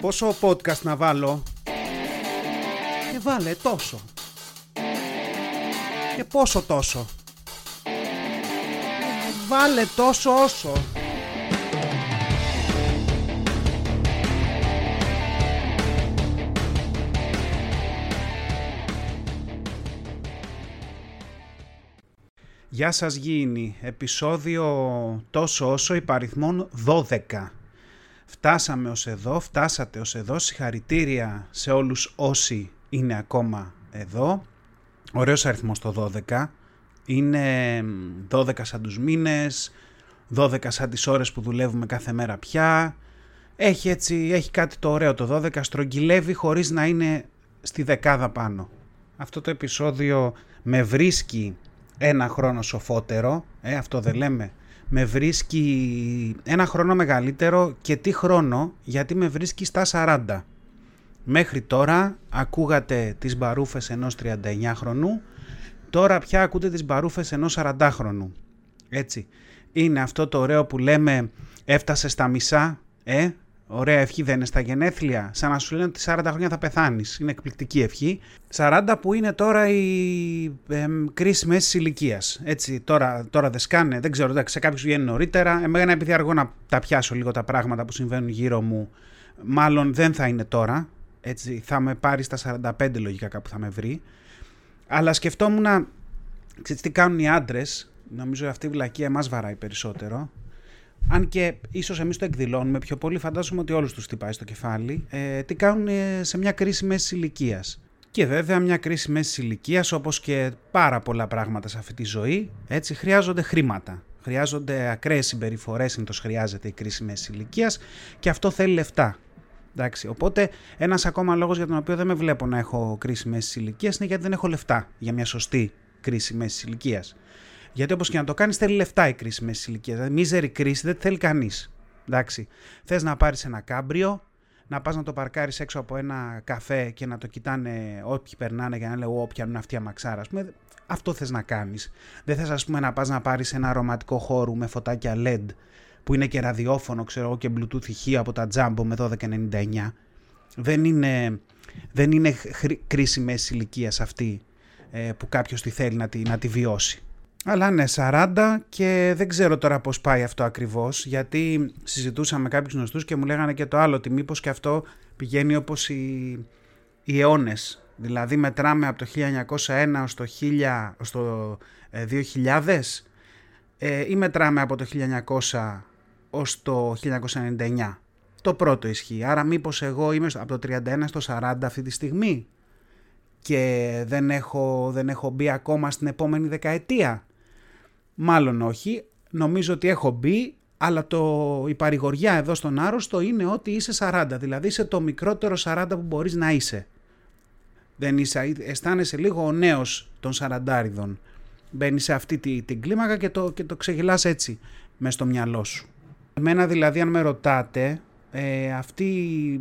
Πόσο podcast να βάλω; Και βάλε τόσο. Και πόσο τόσο. Βάλε τόσο όσο. Γεια σας Γήινοι, επεισόδιο τόσο όσο υπαριθμών 12. Φτάσαμε ως εδώ, φτάσατε ως εδώ, συγχαρητήρια σε όλους όσοι είναι ακόμα εδώ. Ωραίος αριθμός το 12, είναι 12 σαν τους μήνες, 12 σαν τις ώρες που δουλεύουμε κάθε μέρα πια. Έχει έτσι, έχει κάτι το ωραίο το 12, στρογγυλεύει χωρίς να είναι στη δεκάδα πάνω. Αυτό το επεισόδιο με βρίσκει ένα χρόνο σοφότερο, ε, αυτό δεν λέμε, με βρίσκει ένα χρόνο μεγαλύτερο και τι χρόνο, γιατί με βρίσκει στα 40. Μέχρι τώρα ακούγατε τις μπαρούφες ενός 39 χρονού, τώρα πια ακούτε τις μπαρούφες ενός 40 χρονού. Έτσι. Είναι αυτό το ωραίο που λέμε έφτασε στα μισά, ε, Ωραία ευχή δεν είναι στα γενέθλια. Σαν να σου λένε ότι 40 χρόνια θα πεθάνεις. Είναι εκπληκτική ευχή. 40 που είναι τώρα η ε, κρίση μέσης ηλικίας. Έτσι, τώρα, τώρα δεν σκάνε. Δεν ξέρω, σε κάποιους βγαίνει νωρίτερα. Εμένα επειδή αργώ να τα πιάσω λίγο τα πράγματα που συμβαίνουν γύρω μου, μάλλον δεν θα είναι τώρα. Έτσι, θα με πάρει στα 45 λογικά κάπου θα με βρει. Αλλά σκεφτόμουν να. Ξέρετε τι κάνουν οι άντρες. Νομίζω αυτή η βλακία εμά βαράει περισσότερο αν και ίσως εμείς το εκδηλώνουμε πιο πολύ, φαντάζομαι ότι όλους τους τυπάει στο κεφάλι, ε, τι κάνουν ε, σε μια κρίση μέσης ηλικίας. Και βέβαια μια κρίση μέσης ηλικίας, όπως και πάρα πολλά πράγματα σε αυτή τη ζωή, έτσι χρειάζονται χρήματα. Χρειάζονται ακραίες συμπεριφορές, το χρειάζεται η κρίση μέσης ηλικίας και αυτό θέλει λεφτά. Εντάξει, οπότε ένας ακόμα λόγος για τον οποίο δεν με βλέπω να έχω κρίση μέσης ηλικίας είναι γιατί δεν έχω λεφτά για μια σωστή κρίση μέσης ηλικίας. Γιατί όπως και να το κάνεις, θέλει λεφτά η κρίση μέση ηλικία. Δηλαδή, μίζερη κρίση δεν θέλει κανείς. Εντάξει. Θες να πάρεις ένα κάμπριο, να πας να το παρκάρεις έξω από ένα καφέ και να το κοιτάνε όποιοι περνάνε για να λένε Όποια είναι αυτή η αμαξάρα. πούμε, αυτό θες να κάνεις. Δεν θες, ας πούμε, να πας να πάρεις ένα αρωματικό χώρο με φωτάκια LED που είναι και ραδιόφωνο, ξέρω εγώ, και Bluetooth ηχείο από τα Jumbo με 1299. Δεν είναι, δεν είναι κρίση μέση ηλικία αυτή ε, που κάποιος τη θέλει να τη, να τη βιώσει. Αλλά ναι, 40 και δεν ξέρω τώρα πώς πάει αυτό ακριβώς, γιατί συζητούσα με κάποιους γνωστούς και μου λέγανε και το άλλο, ότι μήπως και αυτό πηγαίνει όπως οι, οι αιώνες. Δηλαδή μετράμε από το 1901 ως το, 1000, ως το 2000 ε, ή μετράμε από το 1900 ως το 1999. Το πρώτο ισχύει. Άρα μήπως εγώ είμαι από το 31 στο 40 αυτή τη στιγμή και δεν έχω, δεν έχω μπει ακόμα στην επόμενη δεκαετία. Μάλλον όχι. Νομίζω ότι έχω μπει, αλλά το, η παρηγοριά εδώ στον άρρωστο είναι ότι είσαι 40. Δηλαδή είσαι το μικρότερο 40 που μπορείς να είσαι. Δεν είσαι, αισθάνεσαι λίγο ο νέος των 40 Μπαίνεις σε αυτή τη, την κλίμακα και το, και το ξεγελάς έτσι μες στο μυαλό σου. Εμένα δηλαδή αν με ρωτάτε, ε, αυτή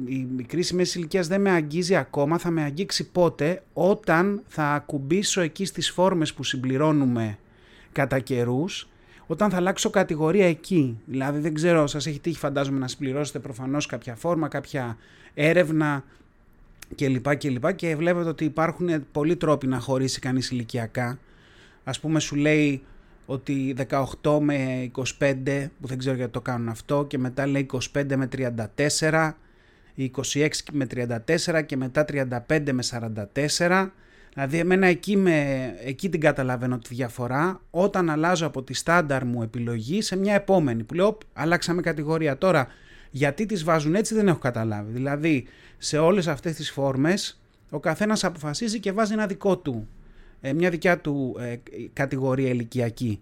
η, η κρίση μέση ηλικίας δεν με αγγίζει ακόμα, θα με αγγίξει πότε όταν θα ακουμπήσω εκεί στις φόρμες που συμπληρώνουμε κατά καιρούς, όταν θα αλλάξω κατηγορία εκεί. Δηλαδή δεν ξέρω, σας έχει τύχει φαντάζομαι να συμπληρώσετε προφανώς κάποια φόρμα, κάποια έρευνα κλπ. Και, και βλέπετε ότι υπάρχουν πολλοί τρόποι να χωρίσει κανείς ηλικιακά. Ας πούμε σου λέει ότι 18 με 25, που δεν ξέρω γιατί το κάνουν αυτό, και μετά λέει 25 με 34, 26 με 34 και μετά 35 με 44 Δηλαδή εμένα εκεί, με, εκεί την καταλαβαίνω τη διαφορά όταν αλλάζω από τη στάνταρ μου επιλογή σε μια επόμενη που λέω αλλάξαμε κατηγορία τώρα γιατί τις βάζουν έτσι δεν έχω καταλάβει δηλαδή σε όλες αυτές τις φόρμες ο καθένας αποφασίζει και βάζει ένα δικό του ε, μια δικιά του ε, κατηγορία ηλικιακή.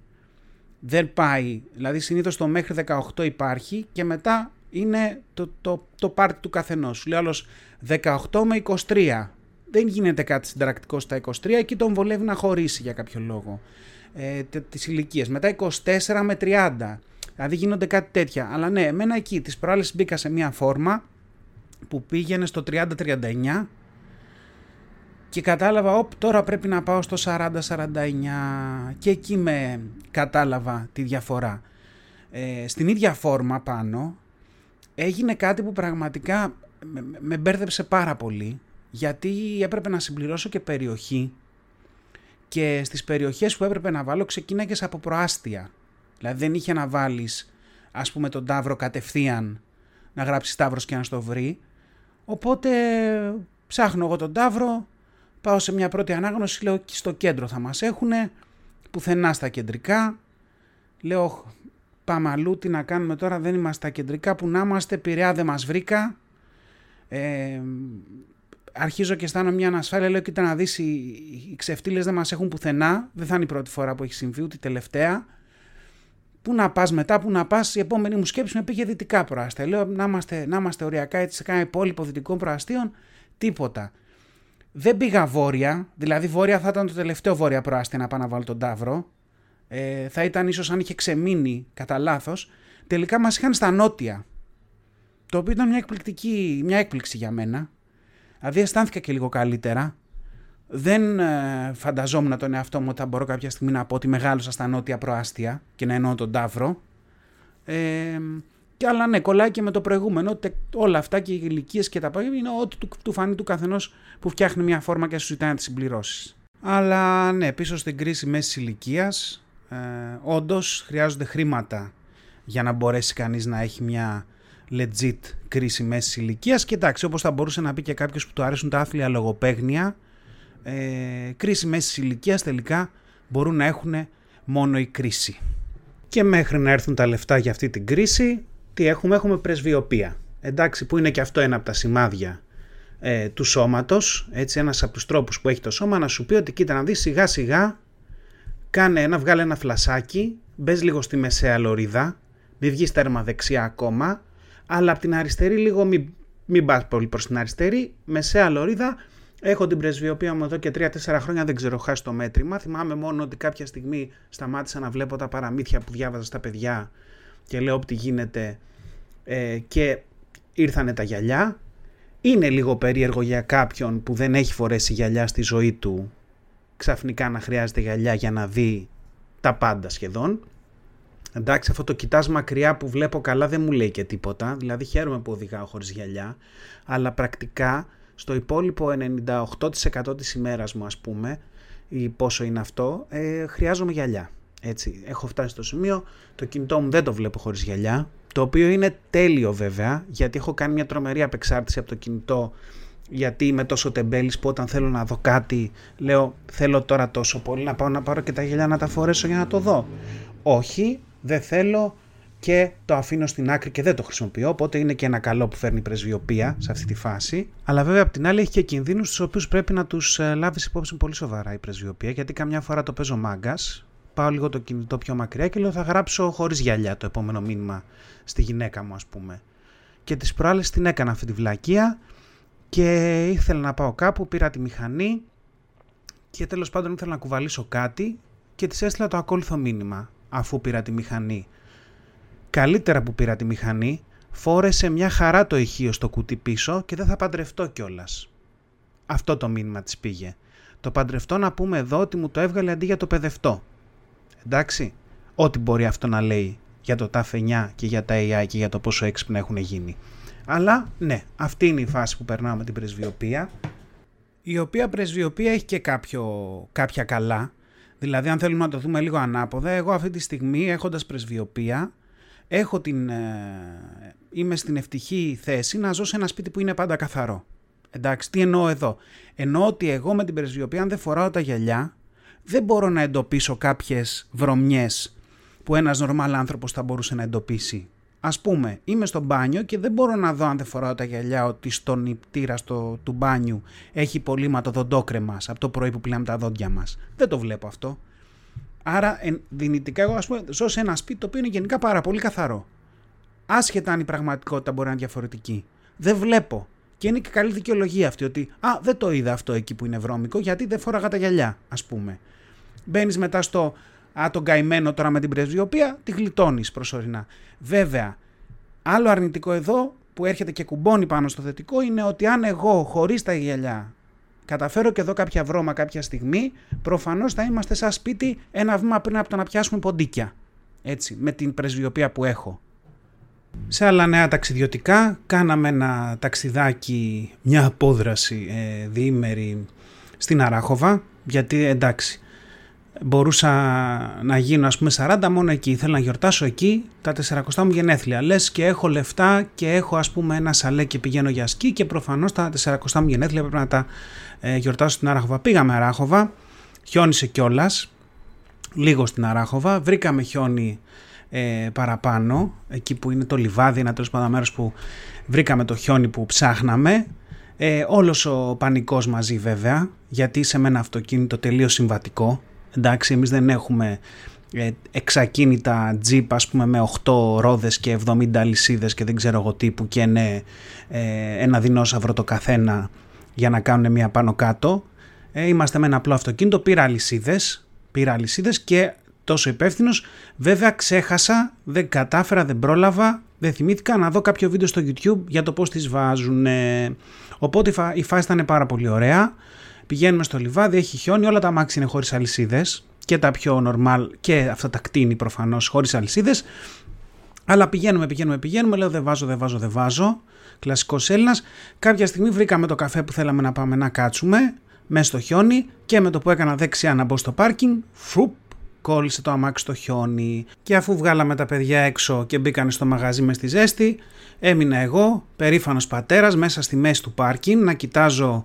Δεν πάει δηλαδή συνήθως το μέχρι 18 υπάρχει και μετά είναι το, το, το πάρτι του καθενός. Σου λέει άλλος 18 με 23 δεν γίνεται κάτι συνταρακτικό στα 23, εκεί τον βολεύει να χωρίσει για κάποιο λόγο ε, τις ηλικίε. Μετά 24 με 30, δηλαδή γίνονται κάτι τέτοια. Αλλά ναι, εμένα εκεί τις προάλλες μπήκα σε μια φόρμα που πήγαινε στο 30-39 και κατάλαβα, όπ, τώρα πρέπει να πάω στο 40-49 και εκεί με κατάλαβα τη διαφορά. Ε, στην ίδια φόρμα πάνω έγινε κάτι που πραγματικά με, με μπέρδεψε πάρα πολύ γιατί έπρεπε να συμπληρώσω και περιοχή και στις περιοχές που έπρεπε να βάλω ξεκίναγες από προάστια. Δηλαδή δεν είχε να βάλεις ας πούμε τον τάβρο κατευθείαν να γράψεις τάβρος και να στο βρει. Οπότε ψάχνω εγώ τον τάβρο, πάω σε μια πρώτη ανάγνωση, λέω στο κέντρο θα μας έχουνε, πουθενά στα κεντρικά. Λέω πάμε αλλού, τι να κάνουμε τώρα, δεν είμαστε στα κεντρικά, που να είμαστε, Πειραιά δεν μας βρήκα. Ε, αρχίζω και αισθάνομαι μια ανασφάλεια, λέω κοίτα να δεις, οι, οι ξεφτύλες δεν μας έχουν πουθενά, δεν θα είναι η πρώτη φορά που έχει συμβεί, ούτε η τελευταία. Πού να πας μετά, πού να πας, η επόμενη μου σκέψη με πήγε δυτικά προάστια. Λέω να είμαστε, να είμαστε οριακά έτσι σε κάνα υπόλοιπο δυτικών προαστίων, τίποτα. Δεν πήγα βόρεια, δηλαδή βόρεια θα ήταν το τελευταίο βόρεια προάστια να πάω να βάλω τον Ταύρο. Ε, θα ήταν ίσως αν είχε ξεμείνει κατά λάθος. Τελικά μας είχαν στα νότια. Το οποίο ήταν μια, εκπληκτική, μια έκπληξη για μένα. Δηλαδή αισθάνθηκα και λίγο καλύτερα. Δεν ε, φανταζόμουν τον εαυτό μου ότι θα μπορώ κάποια στιγμή να πω ότι μεγάλωσα στα νότια προάστια και να εννοώ τον Ταύρο. Ε, και αλλά ναι, κολλάει και με το προηγούμενο. όλα αυτά και οι ηλικίες και τα πράγματα είναι ό,τι του, του φανεί του καθενός που φτιάχνει μια φόρμα και σου ζητάει να τη συμπληρώσεις. Αλλά ναι, πίσω στην κρίση μέσης ηλικίας, ε, όντως χρειάζονται χρήματα για να μπορέσει κανείς να έχει μια legit κρίση μέσης ηλικίας. Και εντάξει, όπως θα μπορούσε να πει και κάποιος που του αρέσουν τα άθλια λογοπαίγνια, ε, κρίση μέσης ηλικίας τελικά μπορούν να έχουν μόνο η κρίση. Και μέχρι να έρθουν τα λεφτά για αυτή την κρίση, τι έχουμε, έχουμε πρεσβειοπία. Εντάξει, που είναι και αυτό ένα από τα σημάδια ε, του σώματος, έτσι ένας από τους τρόπους που έχει το σώμα να σου πει ότι κοίτα να δεις σιγά σιγά κάνε ένα, βγάλε ένα φλασάκι, μπες λίγο στη μεσαία λωρίδα, μην βγεις τέρμα δεξιά ακόμα, αλλά από την αριστερή λίγο μην, μην πας πολύ προς την αριστερή, μεσαία λωρίδα, Έχω την πρεσβειοπία μου εδώ και 3-4 χρόνια, δεν ξέρω, χάσει το μέτρημα. Θυμάμαι μόνο ότι κάποια στιγμή σταμάτησα να βλέπω τα παραμύθια που διάβαζα στα παιδιά και λέω ότι γίνεται ε, και ήρθανε τα γυαλιά. Είναι λίγο περίεργο για κάποιον που δεν έχει φορέσει γυαλιά στη ζωή του ξαφνικά να χρειάζεται γυαλιά για να δει τα πάντα σχεδόν. Εντάξει, αυτό το κοιτάς μακριά που βλέπω καλά δεν μου λέει και τίποτα, δηλαδή χαίρομαι που οδηγάω χωρίς γυαλιά, αλλά πρακτικά στο υπόλοιπο 98% της ημέρας μου ας πούμε, ή πόσο είναι αυτό, ε, χρειάζομαι γυαλιά. Έτσι, έχω φτάσει στο σημείο, το κινητό μου δεν το βλέπω χωρίς γυαλιά, το οποίο είναι τέλειο βέβαια, γιατί έχω κάνει μια τρομερή απεξάρτηση από το κινητό, γιατί είμαι τόσο τεμπέλης που όταν θέλω να δω κάτι, λέω θέλω τώρα τόσο πολύ να πάω να πάρω και τα γυαλιά να τα φορέσω για να το δω. Όχι, δεν θέλω και το αφήνω στην άκρη και δεν το χρησιμοποιώ, οπότε είναι και ένα καλό που φέρνει πρεσβειοπία σε αυτή τη φάση. Αλλά βέβαια απ' την άλλη έχει και κινδύνους τους οποίους πρέπει να τους ε, λάβεις υπόψη πολύ σοβαρά η πρεσβειοπία, γιατί καμιά φορά το παίζω μάγκας, πάω λίγο το κινητό πιο μακριά και λέω θα γράψω χωρίς γυαλιά το επόμενο μήνυμα στη γυναίκα μου, ας πούμε. Και τις προάλλες την έκανα αυτή τη βλακεία και ήθελα να πάω κάπου, πήρα τη μηχανή και τέλος πάντων ήθελα να κουβαλήσω κάτι και της έστειλα το ακόλουθο μήνυμα αφού πήρα τη μηχανή. Καλύτερα που πήρα τη μηχανή, φόρεσε μια χαρά το ηχείο στο κουτί πίσω και δεν θα παντρευτώ κιόλας. Αυτό το μήνυμα της πήγε. Το παντρευτώ να πούμε εδώ ότι μου το έβγαλε αντί για το παιδευτό. Εντάξει, ό,τι μπορεί αυτό να λέει για το TAF 9 και για τα AI και για το πόσο έξυπνα έχουν γίνει. Αλλά ναι, αυτή είναι η φάση που περνάω με την πρεσβειοπία, η οποία πρεσβειοπία έχει και κάποιο, κάποια καλά. Δηλαδή αν θέλουμε να το δούμε λίγο ανάποδα, εγώ αυτή τη στιγμή έχοντας πρεσβειοπία, έχω την, ε, είμαι στην ευτυχή θέση να ζω σε ένα σπίτι που είναι πάντα καθαρό. Εντάξει, τι εννοώ εδώ; Εννοώ ότι εγώ με την πρεσβειοπία αν δεν φοράω τα γυαλιά, δεν μπορώ να εντοπίσω κάποιες βρωμιές που ένας νορμάλ άνθρωπος θα μπορούσε να εντοπίσει. Ας πούμε, είμαι στο μπάνιο και δεν μπορώ να δω αν δεν φοράω τα γυαλιά ότι στον νηπτήρα στο, του μπάνιου έχει το δοντόκρεμα από το πρωί που πλέμε τα δόντια μας. Δεν το βλέπω αυτό. Άρα δυνητικά εγώ ας πούμε ζω σε ένα σπίτι το οποίο είναι γενικά πάρα πολύ καθαρό. Άσχετα αν η πραγματικότητα μπορεί να είναι διαφορετική. Δεν βλέπω. Και είναι και καλή δικαιολογία αυτή ότι Α, δεν το είδα αυτό εκεί που είναι βρώμικο γιατί δεν φόραγα τα γυαλιά, ας πούμε. Μπαίνεις μετά στο Α, τον καημένο τώρα με την πρεσβειοπία, τη γλιτώνεις προσωρινά. Βέβαια, άλλο αρνητικό εδώ που έρχεται και κουμπώνει πάνω στο θετικό είναι ότι αν εγώ χωρίς τα γυαλιά καταφέρω και εδώ κάποια βρώμα κάποια στιγμή, προφανώς θα είμαστε σαν σπίτι ένα βήμα πριν από το να πιάσουμε ποντίκια. Έτσι, με την πρεσβειοπία που έχω. Σε άλλα νέα ταξιδιωτικά κάναμε ένα ταξιδάκι, μια απόδραση ε, διήμερη στην Αράχοβα γιατί εντάξει μπορούσα να γίνω ας πούμε 40 μόνο εκεί, ήθελα να γιορτάσω εκεί τα 40 μου γενέθλια. Λες και έχω λεφτά και έχω ας πούμε ένα σαλέ και πηγαίνω για σκι και προφανώς τα 40 μου γενέθλια πρέπει να τα ε, γιορτάσω στην Αράχοβα. Πήγαμε Αράχοβα, χιόνισε κιόλας, λίγο στην Αράχοβα, βρήκαμε χιόνι ε, παραπάνω, εκεί που είναι το λιβάδι, ένα τέλος πάντων μέρος που βρήκαμε το χιόνι που ψάχναμε. Ε, όλος ο πανικός μαζί βέβαια, γιατί είσαι με ένα αυτοκίνητο τελείως συμβατικό. Εντάξει, εμείς δεν έχουμε ε, εξακίνητα τζιπ ας πούμε με 8 ρόδες και 70 αλυσίδες και δεν ξέρω εγώ τι που και είναι ε, ένα δεινόσαυρο το καθένα για να κάνουν μια πάνω κάτω. Ε, είμαστε με ένα απλό αυτοκίνητο, πήρα αλυσίδες, πήρα αλυσίδες και τόσο υπεύθυνος. Βέβαια ξέχασα, δεν κατάφερα, δεν πρόλαβα, δεν θυμήθηκα να δω κάποιο βίντεο στο YouTube για το πώς τις βάζουν. Οπότε η φάση ήταν πάρα πολύ ωραία. Πηγαίνουμε στο λιβάδι, έχει χιόνι, όλα τα μάξι είναι χωρίς αλυσίδες και τα πιο normal και αυτά τα κτίνη προφανώς χωρίς αλυσίδες. Αλλά πηγαίνουμε, πηγαίνουμε, πηγαίνουμε, λέω δεν βάζω, δεν βάζω, δεν βάζω. Κλασικός Έλληνας. Κάποια στιγμή βρήκαμε το καφέ που θέλαμε να πάμε να κάτσουμε μέσα στο χιόνι και με το που έκανα δεξιά να μπω στο πάρκινγκ, φρουπ, κόλλησε το αμάξι στο χιόνι και αφού βγάλαμε τα παιδιά έξω και μπήκαν στο μαγαζί μες στη ζέστη, έμεινα εγώ, περήφανος πατέρας, μέσα στη μέση του πάρκινγκ να κοιτάζω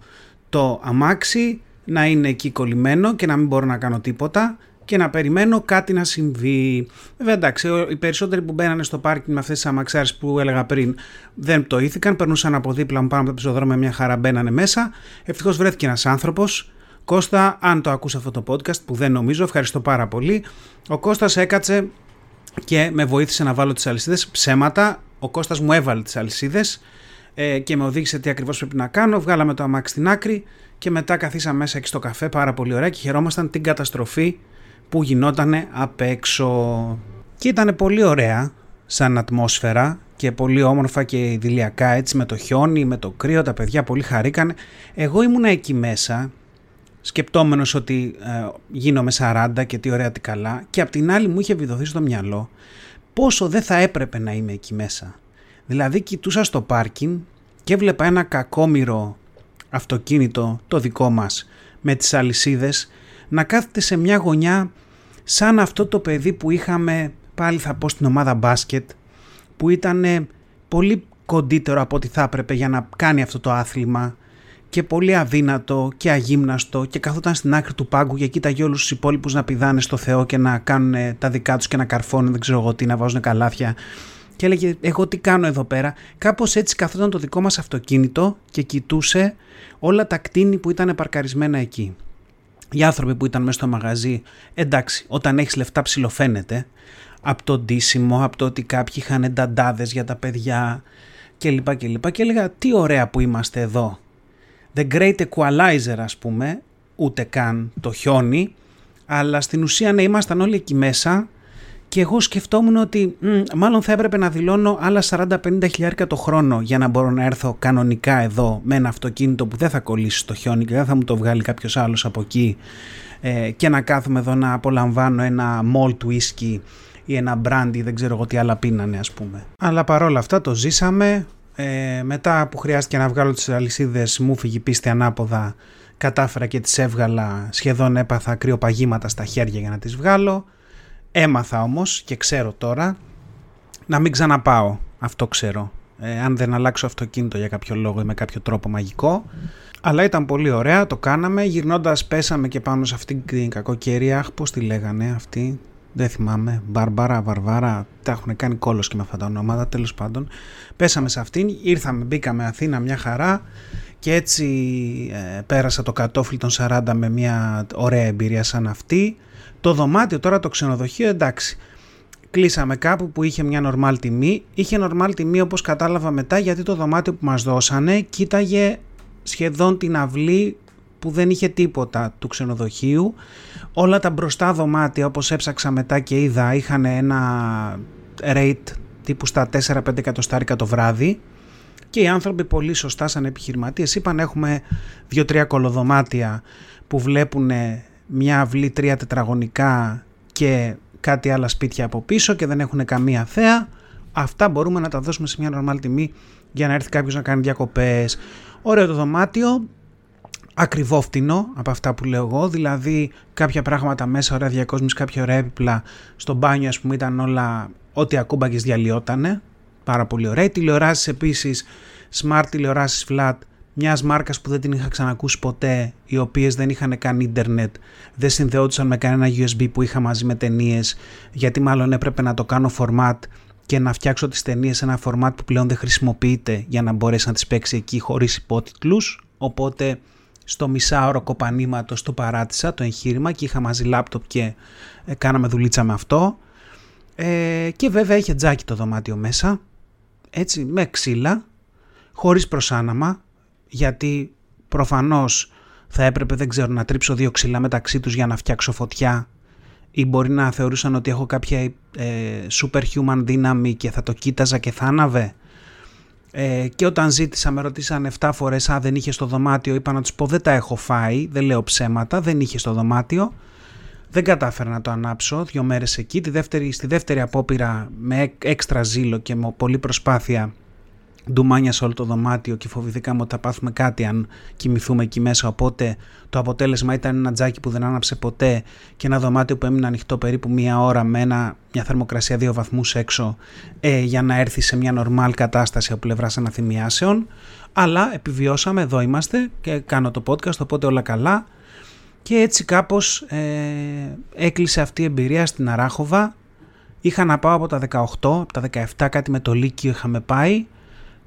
το αμάξι να είναι εκεί κολλημένο και να μην μπορώ να κάνω τίποτα και να περιμένω κάτι να συμβεί. Βέβαια, εντάξει, οι περισσότεροι που μπαίνανε στο πάρκινγκ με αυτές τις αμαξάρε που έλεγα πριν δεν πτωήθηκαν. Περνούσαν από δίπλα μου πάνω από το πεζοδρόμιο μια χαρά μπαίνανε μέσα. Ευτυχώς βρέθηκε ένας άνθρωπος Κώστα, αν το ακούσει αυτό το podcast που δεν νομίζω, ευχαριστώ πάρα πολύ. Ο Κώστας έκατσε και με βοήθησε να βάλω τις αλυσίδες ψέματα. Ο Κώστας μου έβαλε τις αλυσίδες ε, και με οδήγησε τι ακριβώς πρέπει να κάνω. Βγάλαμε το αμάξι στην άκρη και μετά καθίσαμε μέσα εκεί στο καφέ πάρα πολύ ωραία και χαιρόμασταν την καταστροφή που γινόταν απ' έξω. Και ήταν πολύ ωραία σαν ατμόσφαιρα και πολύ όμορφα και ιδηλιακά έτσι με το χιόνι, με το κρύο, τα παιδιά πολύ χαρήκανε. Εγώ ήμουνα εκεί μέσα σκεπτόμενος ότι ε, γίνομαι 40 και τι ωραία τι καλά και απ' την άλλη μου είχε βιδωθεί στο μυαλό πόσο δεν θα έπρεπε να είμαι εκεί μέσα. Δηλαδή κοιτούσα στο πάρκινγκ και έβλεπα ένα κακόμοιρο αυτοκίνητο το δικό μας με τις αλυσίδες να κάθεται σε μια γωνιά σαν αυτό το παιδί που είχαμε πάλι θα πω στην ομάδα μπάσκετ που ήταν πολύ κοντύτερο από ό,τι θα έπρεπε για να κάνει αυτό το άθλημα και πολύ αδύνατο και αγύμναστο και καθόταν στην άκρη του πάγκου και κοίταγε όλους τους υπόλοιπους να πηδάνε στο Θεό και να κάνουν τα δικά τους και να καρφώνουν, δεν ξέρω εγώ τι, να βάζουν καλάθια. Και έλεγε, Εγώ τι κάνω εδώ πέρα. Κάπως έτσι καθόταν το δικό μας αυτοκίνητο και κοιτούσε όλα τα κτίνη που ήταν παρκαρισμένα εκεί. Οι άνθρωποι που ήταν μέσα στο μαγαζί, εντάξει, όταν έχεις λεφτά ψιλοφαίνεται, από το ντύσιμο, από το ότι κάποιοι είχαν ενταντάδες για τα παιδιά κλπ. Και, και, και έλεγα, τι ωραία που είμαστε εδώ The Great Equalizer ας πούμε, ούτε καν το χιόνι, αλλά στην ουσία ναι ήμασταν όλοι εκεί μέσα και εγώ σκεφτόμουν ότι μάλλον θα έπρεπε να δηλώνω άλλα 40-50 χιλιάρικα το χρόνο για να μπορώ να έρθω κανονικά εδώ με ένα αυτοκίνητο που δεν θα κολλήσει στο χιόνι και δεν θα μου το βγάλει κάποιος άλλος από εκεί ε, και να κάθομαι εδώ να απολαμβάνω ένα malt whisky ή ένα brandy, δεν ξέρω εγώ τι άλλα πίνανε ας πούμε. Αλλά παρόλα αυτά το ζήσαμε, ε, μετά που χρειάστηκε να βγάλω τις αλυσίδες μου φύγει πίστη ανάποδα κατάφερα και τις έβγαλα σχεδόν έπαθα κρυοπαγήματα στα χέρια για να τις βγάλω έμαθα όμως και ξέρω τώρα να μην ξαναπάω. Αυτό ξέρω. Ε, αν δεν αλλάξω αυτοκίνητο για κάποιο λόγο ή με κάποιο τρόπο μαγικό. Αλλά ήταν πολύ ωραία, το κάναμε. Γυρνώντας πέσαμε και πάνω σε αυτήν την κακοκαιρία. Αχ πως τη λέγανε αυτή. Δεν θυμάμαι, Μπαρμπάρα, Βαρβάρα, τα έχουν κάνει κόλος και με αυτά τα ονόματα, τέλος πάντων. Πέσαμε σε αυτήν, ήρθαμε, μπήκαμε Αθήνα μια χαρά. Και έτσι ε, πέρασα το κατόφλι των 40 με μια ωραία εμπειρία σαν αυτή. Το δωμάτιο τώρα το ξενοδοχείο εντάξει, κλείσαμε κάπου που είχε μια νορμάλ τιμή. Είχε νορμάλ τιμή όπως κατάλαβα μετά γιατί το δωμάτιο που μας δώσανε κοίταγε σχεδόν την αυλή που δεν είχε τίποτα του ξενοδοχείου. Όλα τα μπροστά δωμάτια όπως έψαξα μετά και είδα είχαν ένα rate τύπου στα 4-5 εκατοστάρικα το βράδυ και οι άνθρωποι πολύ σωστά σαν επιχειρηματίες είπαν έχουμε 2-3 κολοδωμάτια που βλέπουν μια αυλή τρία τετραγωνικά και κάτι άλλα σπίτια από πίσω και δεν έχουν καμία θέα Αυτά μπορούμε να τα δώσουμε σε μια normal τιμή για να έρθει κάποιος να κάνει διακοπές. Ωραίο το δωμάτιο, ακριβό φτηνό από αυτά που λέω εγώ, δηλαδή κάποια πράγματα μέσα, ωραία διακόσμηση, κάποια ωραία έπιπλα, στο μπάνιο ας πούμε ήταν όλα ό,τι ακούμπαγες διαλυότανε, πάρα πολύ ωραία. Τηλεοράσεις επίσης, smart τηλεοράσεις flat, μιας μάρκας που δεν την είχα ξανακούσει ποτέ, οι οποίες δεν είχαν καν ίντερνετ, δεν συνδεόντουσαν με κανένα USB που είχα μαζί με ταινίες, γιατί μάλλον έπρεπε να το κάνω format και να φτιάξω τις ταινίες σε ένα format που πλέον δεν χρησιμοποιείται για να μπορέσει να τις παίξει εκεί χωρίς υπότιτλους, οπότε στο μισάωρο κοπανήματος το παράτησα το εγχείρημα και είχα μαζί λάπτοπ και ε, κάναμε δουλίτσα με αυτό. Ε, και βέβαια είχε τζάκι το δωμάτιο μέσα έτσι με ξύλα χωρίς προσάναμα γιατί προφανώς θα έπρεπε δεν ξέρω να τρίψω δύο ξύλα μεταξύ τους για να φτιάξω φωτιά ή μπορεί να θεωρούσαν ότι έχω κάποια ε, superhuman δύναμη και θα το κοίταζα και θα άναβε. Ε, και όταν ζήτησα με ρωτήσαν 7 φορές αν δεν είχε στο δωμάτιο είπα να τους πω δεν τα έχω φάει, δεν λέω ψέματα, δεν είχε στο δωμάτιο δεν κατάφερα να το ανάψω δύο μέρες εκεί, Τη δεύτερη, στη δεύτερη απόπειρα με έξτρα ζήλο και με πολλή προσπάθεια ντουμάνια σε όλο το δωμάτιο και φοβηθήκαμε ότι θα πάθουμε κάτι αν κοιμηθούμε εκεί μέσα. Οπότε το αποτέλεσμα ήταν ένα τζάκι που δεν άναψε ποτέ και ένα δωμάτιο που έμεινε ανοιχτό περίπου μία ώρα με ένα, μια θερμοκρασία δύο βαθμούς έξω ε, για να έρθει σε μια νορμάλ κατάσταση από πλευρά αναθυμιάσεων. Αλλά επιβιώσαμε, εδώ είμαστε και κάνω το podcast, οπότε όλα καλά. Και έτσι κάπως ε, έκλεισε αυτή η εμπειρία στην Αράχοβα. Είχα να πάω από τα 18, από τα 17 κάτι με το Λύκειο είχαμε πάει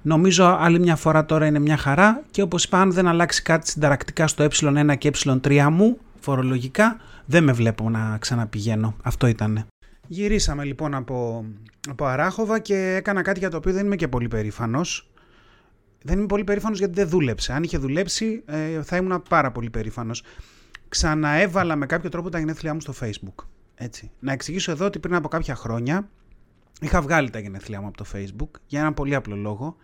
Νομίζω άλλη μια φορά τώρα είναι μια χαρά και όπως είπα αν δεν αλλάξει κάτι συνταρακτικά στο ε1 και ε3 μου φορολογικά δεν με βλέπω να ξαναπηγαίνω. Αυτό ήτανε. Γυρίσαμε λοιπόν από, από Αράχοβα και έκανα κάτι για το οποίο δεν είμαι και πολύ περήφανος. Δεν είμαι πολύ περήφανος γιατί δεν δούλεψε. Αν είχε δουλέψει ε, θα ήμουν πάρα πολύ περήφανος. Ξαναέβαλα με κάποιο τρόπο τα γενέθλιά μου στο facebook. Έτσι. Να εξηγήσω εδώ ότι πριν από κάποια χρόνια είχα βγάλει τα γενέθλιά μου από το facebook για έναν πολύ απλό λόγο.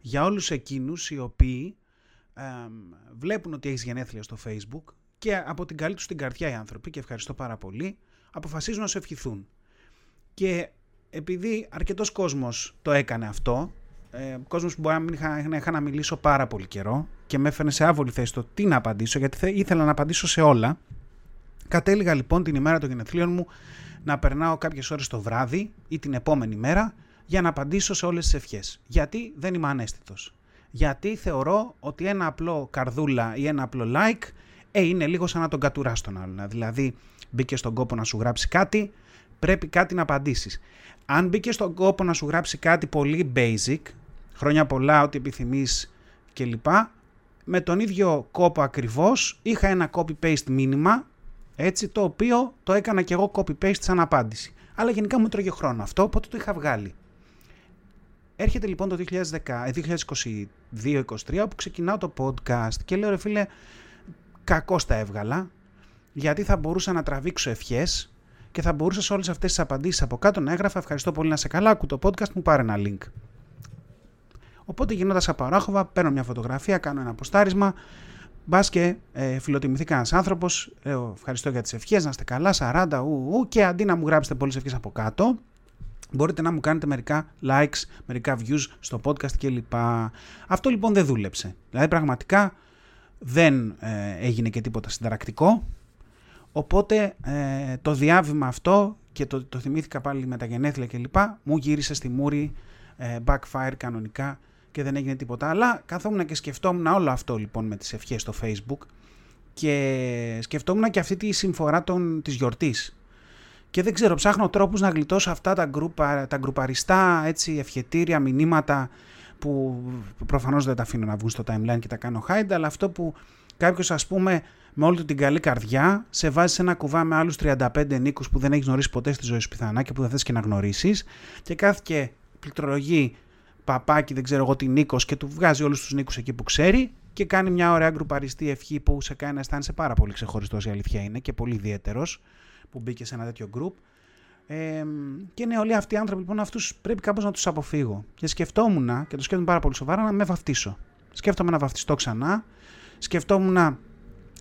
Για όλους εκείνους οι οποίοι ε, βλέπουν ότι έχεις γενέθλια στο facebook και από την καλή τους την καρδιά οι άνθρωποι και ευχαριστώ πάρα πολύ αποφασίζουν να σου ευχηθούν. Και επειδή αρκετός κόσμος το έκανε αυτό, ε, κόσμος που μπορεί να μην είχα, είχα να μιλήσω πάρα πολύ καιρό και με έφερε σε άβολη θέση το τι να απαντήσω γιατί ήθελα να απαντήσω σε όλα. Κατέληγα λοιπόν την ημέρα των γενεθλίων μου να περνάω κάποιες ώρες το βράδυ ή την επόμενη μέρα για να απαντήσω σε όλες τις ευχές. Γιατί δεν είμαι ανέστητος. Γιατί θεωρώ ότι ένα απλό καρδούλα ή ένα απλό like ε, είναι λίγο σαν να τον κατουράς τον άλλον. Δηλαδή μπήκε στον κόπο να σου γράψει κάτι, πρέπει κάτι να απαντήσεις. Αν μπήκε στον κόπο να σου γράψει κάτι πολύ basic, χρόνια πολλά, ό,τι επιθυμείς κλπ. Με τον ίδιο κόπο ακριβώς είχα ένα copy-paste μήνυμα έτσι, το οποίο το έκανα και εγώ copy-paste σαν απάντηση. Αλλά γενικά μου τρώγε χρόνο αυτό, οπότε το είχα βγάλει. Έρχεται λοιπόν το 2022-2023 όπου ξεκινάω το podcast και λέω ρε φίλε κακό τα έβγαλα γιατί θα μπορούσα να τραβήξω ευχές και θα μπορούσα σε όλες αυτές τις απαντήσεις από κάτω να έγραφα ευχαριστώ πολύ να σε καλά, ακού το podcast μου πάρε ένα link. Οπότε γινόντας από αράχοβα, παίρνω μια φωτογραφία, κάνω ένα αποστάρισμα, Μπας και ε, φιλοτιμηθεί κανένας άνθρωπος. Ε, ευχαριστώ για τις ευχές, να είστε καλά, 40 ου, ου, και αντί να μου γράψετε πολλές ευχές από κάτω, μπορείτε να μου κάνετε μερικά likes, μερικά views στο podcast κλπ. Αυτό λοιπόν δεν δούλεψε. Δηλαδή πραγματικά δεν ε, έγινε και τίποτα συνταρακτικό. Οπότε ε, το διάβημα αυτό και το, το θυμήθηκα πάλι με τα γενέθλια κλπ. μου γύρισε στη μούρη ε, backfire κανονικά και δεν έγινε τίποτα. Αλλά καθόμουν και σκεφτόμουν όλο αυτό λοιπόν με τις ευχές στο facebook και σκεφτόμουν και αυτή τη συμφορά των, της γιορτής. Και δεν ξέρω, ψάχνω τρόπους να γλιτώσω αυτά τα, γκρουπα, τα γκρουπαριστά έτσι, ευχετήρια, μηνύματα που προφανώς δεν τα αφήνω να βγουν στο timeline και τα κάνω hide, αλλά αυτό που κάποιος ας πούμε με όλη του την καλή καρδιά σε βάζει σε ένα κουβά με άλλους 35 νίκους που δεν έχεις γνωρίσει ποτέ στη ζωή σου πιθανά και που δεν θες και να γνωρίσεις και κάθε και πληκτρολογεί παπάκι, δεν ξέρω εγώ τι Νίκος και του βγάζει όλους τους Νίκους εκεί που ξέρει και κάνει μια ωραία γκρουπαριστή ευχή που σε κάνει να αισθάνεσαι πάρα πολύ ξεχωριστός. Η αλήθεια είναι και πολύ ιδιαίτερος που μπήκε σε ένα τέτοιο γκρουπ. Ε, και είναι όλοι αυτοί οι άνθρωποι λοιπόν αυτούς πρέπει κάπως να τους αποφύγω. Και σκεφτόμουν, και το σκέφτομαι πάρα πολύ σοβαρά, να με βαφτίσω. Σκέφτομαι να βαφτιστώ ξανά. Σκεφτόμουν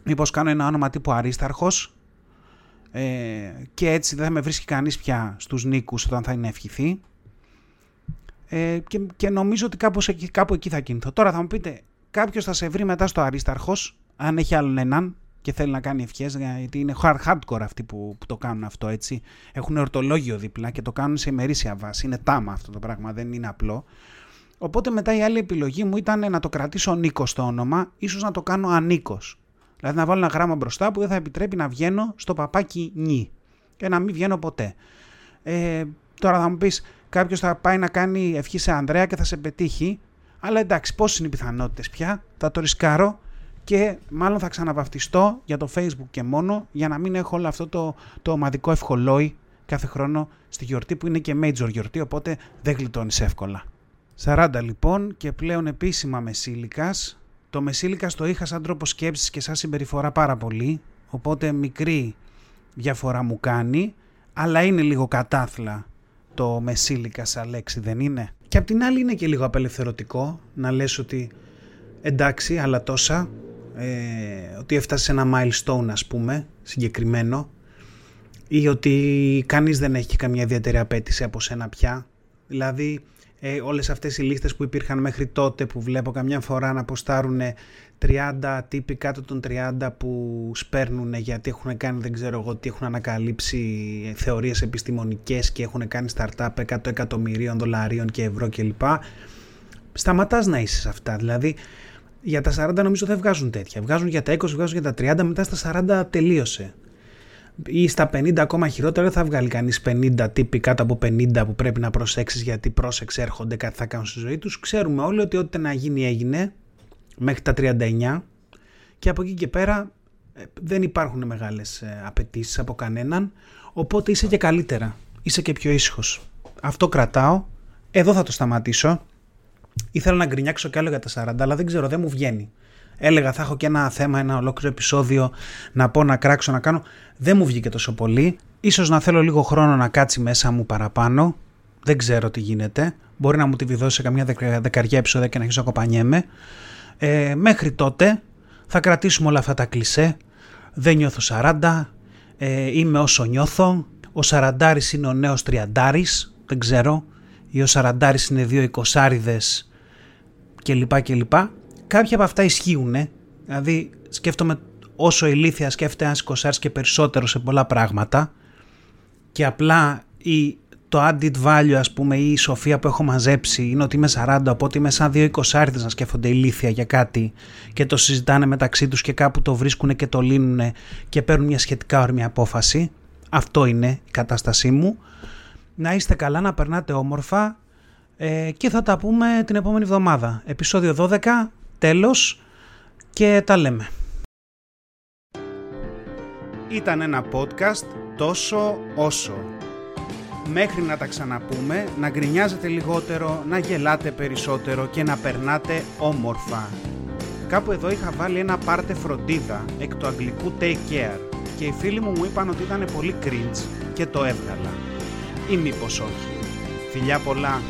μήπως κάνω ένα όνομα τύπου Αρίσταρχος. Ε, και έτσι δεν θα με βρίσκει κανείς πια στους νίκους όταν θα είναι ευχηθεί Ε, και, και νομίζω ότι κάπως εκεί, κάπου εκεί θα κινηθώ. Τώρα θα μου πείτε, κάποιος θα σε βρει μετά στο Αρίσταρχος, αν έχει άλλον έναν και θέλει να κάνει ευχές, γιατί είναι hard, hardcore αυτοί που, που το κάνουν αυτό έτσι. Έχουν ορτολόγιο δίπλα και το κάνουν σε ημερήσια βάση. Είναι τάμα αυτό το πράγμα, δεν είναι απλό. Οπότε μετά η άλλη επιλογή μου ήταν να το κρατήσω Νίκος στο όνομα, ίσως να το κάνω Ανίκος. Δηλαδή να βάλω ένα γράμμα μπροστά που δεν θα επιτρέπει να βγαίνω στο παπάκι νι και να μην βγαίνω ποτέ. Ε, τώρα θα μου πεις, κάποιος θα πάει να κάνει ευχή σε Ανδρέα και θα σε πετύχει. Αλλά εντάξει, πόσες είναι οι πιθανότητες πια, θα το ρισκάρω και μάλλον θα ξαναβαφτιστώ για το facebook και μόνο για να μην έχω όλο αυτό το, το ομαδικό ευχολόι κάθε χρόνο στη γιορτή που είναι και major γιορτή οπότε δεν γλιτώνεις εύκολα. 40 λοιπόν και πλέον επίσημα μεσήλικας. Το μεσήλικας το είχα σαν τρόπο σκέψης και σαν συμπεριφορά πάρα πολύ οπότε μικρή διαφορά μου κάνει αλλά είναι λίγο κατάθλα το μεσήλικας σαν λέξη δεν είναι; Και απ' την άλλη είναι και λίγο απελευθερωτικό να λες ότι εντάξει αλλά τόσα ε, ότι έφτασε σε ένα milestone ας πούμε συγκεκριμένο ή ότι κανείς δεν έχει καμία ιδιαίτερη απέτηση από σένα πια. Δηλαδή ε, όλες αυτές οι λίστες που υπήρχαν μέχρι τότε που βλέπω καμιά φορά να αποστάρουν 30 τύποι κάτω των 30 που σπέρνουν γιατί έχουν κάνει δεν ξέρω εγώ τι έχουν ανακαλύψει θεωρίες επιστημονικές και έχουν κάνει startup 100 εκατομμυρίων δολαρίων και ευρώ κλπ. Σταματάς να είσαι σε αυτά. Δηλαδή για τα 40 νομίζω δεν βγάζουν τέτοια. Βγάζουν για τα 20, βγάζουν για τα 30, μετά στα 40 τελείωσε. Ή στα 50 ακόμα χειρότερα δεν θα βγάλει κανείς 50 τύποι κάτω από 50 που πρέπει να προσέξεις γιατί πρόσεξε έρχονται κάτι θα κάνουν στη ζωή τους. Ξέρουμε όλοι ότι ό,τι να γίνει έγινε μέχρι τα 39 και από εκεί και πέρα ε, δεν υπάρχουν μεγάλες ε, απαιτήσεις από κανέναν οπότε είσαι και καλύτερα, είσαι και πιο ήσυχος. Αυτό κρατάω, εδώ θα το σταματήσω Ήθελα να γκρινιάξω κι άλλο για τα 40, αλλά δεν ξέρω, δεν μου βγαίνει. Έλεγα θα έχω και ένα θέμα, ένα ολόκληρο επεισόδιο να πω, να κράξω, να κάνω. Δεν μου βγήκε τόσο πολύ. Ίσως να θέλω λίγο χρόνο να κάτσει μέσα μου παραπάνω. Δεν ξέρω τι γίνεται. Μπορεί να μου τη βιδώσει σε καμιά δεκαριά επεισόδια και να αρχίσω να κοπανιέμαι. Ε, μέχρι τότε θα κρατήσουμε όλα αυτά τα κλισέ. Δεν νιώθω 40. Ε, είμαι όσο νιώθω. Ο Σαραντάρης είναι ο νέος Τριαντάρης. Δεν ξέρω. Ή ο Σαραντάρης είναι δύο εικοσάριδες κλπ. κλπ. Κάποια από αυτά ισχύουν. Δηλαδή σκέφτομαι όσο ηλίθια σκέφτεται ένας εικοσάρι και περισσότερο σε πολλά πράγματα και απλά η, το added value ας πούμε ή η σοφία που έχω μαζέψει είναι ότι είμαι 40 οπότε είμαι σαν δύο εικοσάριδες να σκέφτονται ηλίθια για κάτι και το συζητάνε μεταξύ τους και κάπου το βρίσκουν και το λύνουν και παίρνουν μια σχετικά όρμη απόφαση. Αυτό είναι η κατάστασή μου. Να είστε καλά, να περνάτε όμορφα, ε, και θα τα πούμε την επόμενη εβδομάδα. Επισόδιο 12, τέλος και τα λέμε. Ήταν ένα podcast τόσο όσο. Μέχρι να τα ξαναπούμε, να γκρινιάζετε λιγότερο, να γελάτε περισσότερο και να περνάτε όμορφα. Κάπου εδώ είχα βάλει ένα πάρτε φροντίδα εκ του αγγλικού take care και οι φίλοι μου μου είπαν ότι ήταν πολύ cringe και το έβγαλα. Ή μήπως όχι. Φιλιά πολλά